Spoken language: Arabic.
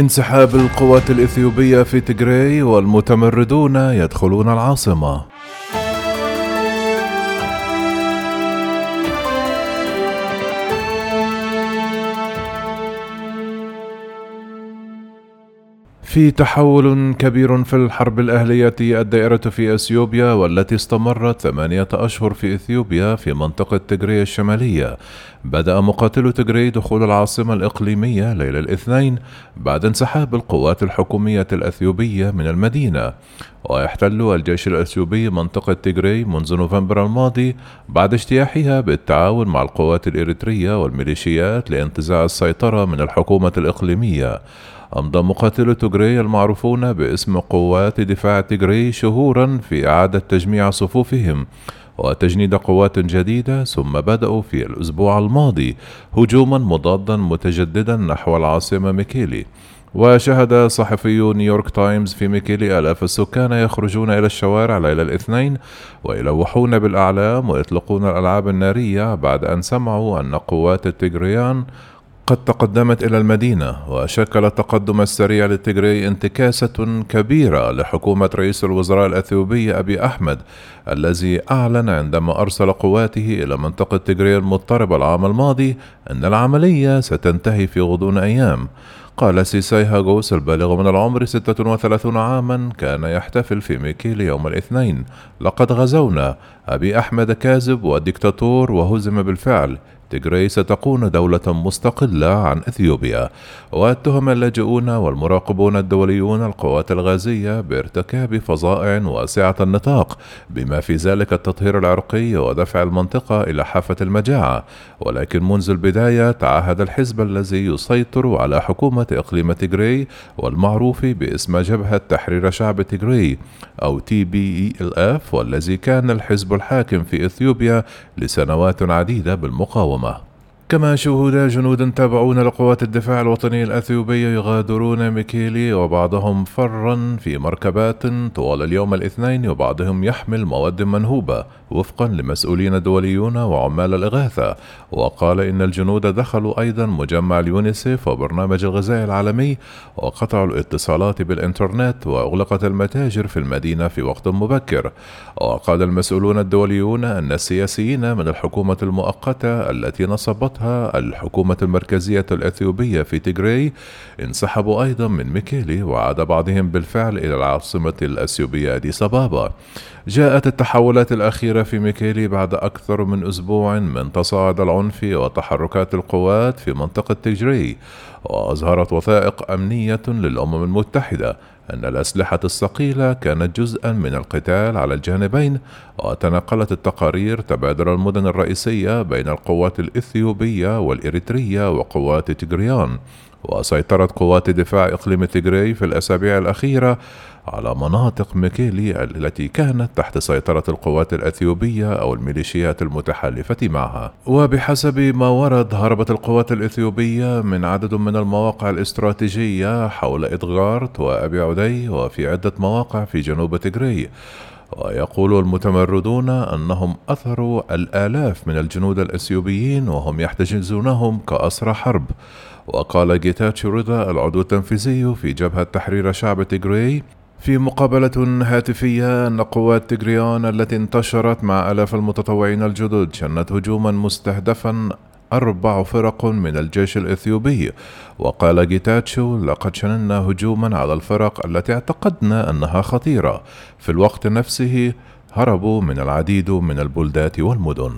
انسحاب القوات الإثيوبية في تجري والمتمردون يدخلون العاصمة. في تحول كبير في الحرب الأهلية الدائرة في أثيوبيا والتي استمرت ثمانية أشهر في إثيوبيا في منطقة تجري الشمالية. بدأ مقاتلو تجري دخول العاصمة الإقليمية ليلة الاثنين بعد انسحاب القوات الحكومية الأثيوبية من المدينة. ويحتل الجيش الأثيوبي منطقة تجري منذ نوفمبر الماضي بعد اجتياحها بالتعاون مع القوات الإريترية والميليشيات لانتزاع السيطرة من الحكومة الإقليمية. أمضى مقاتلو تجري المعروفون باسم قوات دفاع تجري شهورا في إعادة تجميع صفوفهم وتجنيد قوات جديدة ثم بدأوا في الأسبوع الماضي هجوما مضادا متجددا نحو العاصمة ميكيلي. وشهد صحفيو نيويورك تايمز في ميكيلي آلاف السكان يخرجون إلى الشوارع ليلة الاثنين ويلوحون بالأعلام ويطلقون الألعاب النارية بعد أن سمعوا أن قوات التجريان قد تقدمت إلى المدينة وشكل التقدم السريع للتجري انتكاسة كبيرة لحكومة رئيس الوزراء الأثيوبي أبي أحمد الذي أعلن عندما أرسل قواته إلى منطقة تجري المضطربة العام الماضي أن العملية ستنتهي في غضون أيام. قال سيساي هاغوس البالغ من العمر 36 عاما كان يحتفل في ميكيل يوم الاثنين لقد غزونا أبي أحمد كاذب وديكتاتور وهزم بالفعل. تيغراي ستكون دولة مستقلة عن إثيوبيا. واتهم اللاجئون والمراقبون الدوليون القوات الغازية بارتكاب فظائع واسعة النطاق بما في ذلك التطهير العرقي ودفع المنطقة إلى حافة المجاعة. ولكن منذ البداية تعهد الحزب الذي يسيطر على حكومة إقليم تيغراي والمعروف باسم جبهة تحرير شعب تيغراي أو تي بي إي ال اف والذي كان الحزب الحاكم في إثيوبيا لسنوات عديدة بالمقاومة. كما شوهد جنود تابعون لقوات الدفاع الوطني الأثيوبي يغادرون ميكيلي وبعضهم فر في مركبات طوال اليوم الاثنين وبعضهم يحمل مواد منهوبة وفقا لمسؤولين دوليون وعمال الإغاثة. وقال إن الجنود دخلوا أيضا مجمع اليونيسيف وبرنامج الغذاء العالمي وقطعوا الاتصالات بالإنترنت وأغلقت المتاجر في المدينة في وقت مبكر. وقال المسؤولون الدوليون أن السياسيين من الحكومة المؤقتة التي نصبتها الحكومة المركزية الأثيوبية في تيغراي انسحبوا أيضا من ميكيلي وعاد بعضهم بالفعل إلى العاصمة الأثيوبية أديس أبابا. جاءت التحولات الأخيرة في ميكيلي بعد أكثر من أسبوع من تصاعد العنف وتحركات القوات في منطقة تجري وأظهرت وثائق أمنية للأمم المتحدة أن الأسلحة الثقيلة كانت جزءا من القتال على الجانبين وتناقلت التقارير تبادل المدن الرئيسية بين القوات الإثيوبية والإريترية وقوات تجريان. وسيطرت قوات دفاع إقليم تيغراي في الأسابيع الأخيرة على مناطق ميكيلي التي كانت تحت سيطرة القوات الأثيوبية أو الميليشيات المتحالفة معها. وبحسب ما ورد هربت القوات الإثيوبية من عدد من المواقع الاستراتيجية حول إدغارت وأبي عدي وفي عدة مواقع في جنوب تيغراي ويقول المتمردون أنهم أثروا الآلاف من الجنود الأثيوبيين وهم يحتجزونهم كأسرى حرب. وقال جيتاتشو رضا العضو التنفيذي في جبهة تحرير شعب تيغراي في مقابلة هاتفية أن قوات تيغريان التي انتشرت مع آلاف المتطوعين الجدد شنت هجوما مستهدفا أربع فرق من الجيش الإثيوبي. وقال جيتاتشو لقد شننا هجوما على الفرق التي اعتقدنا أنها خطيرة. في الوقت نفسه هربوا من العديد من البلدات والمدن.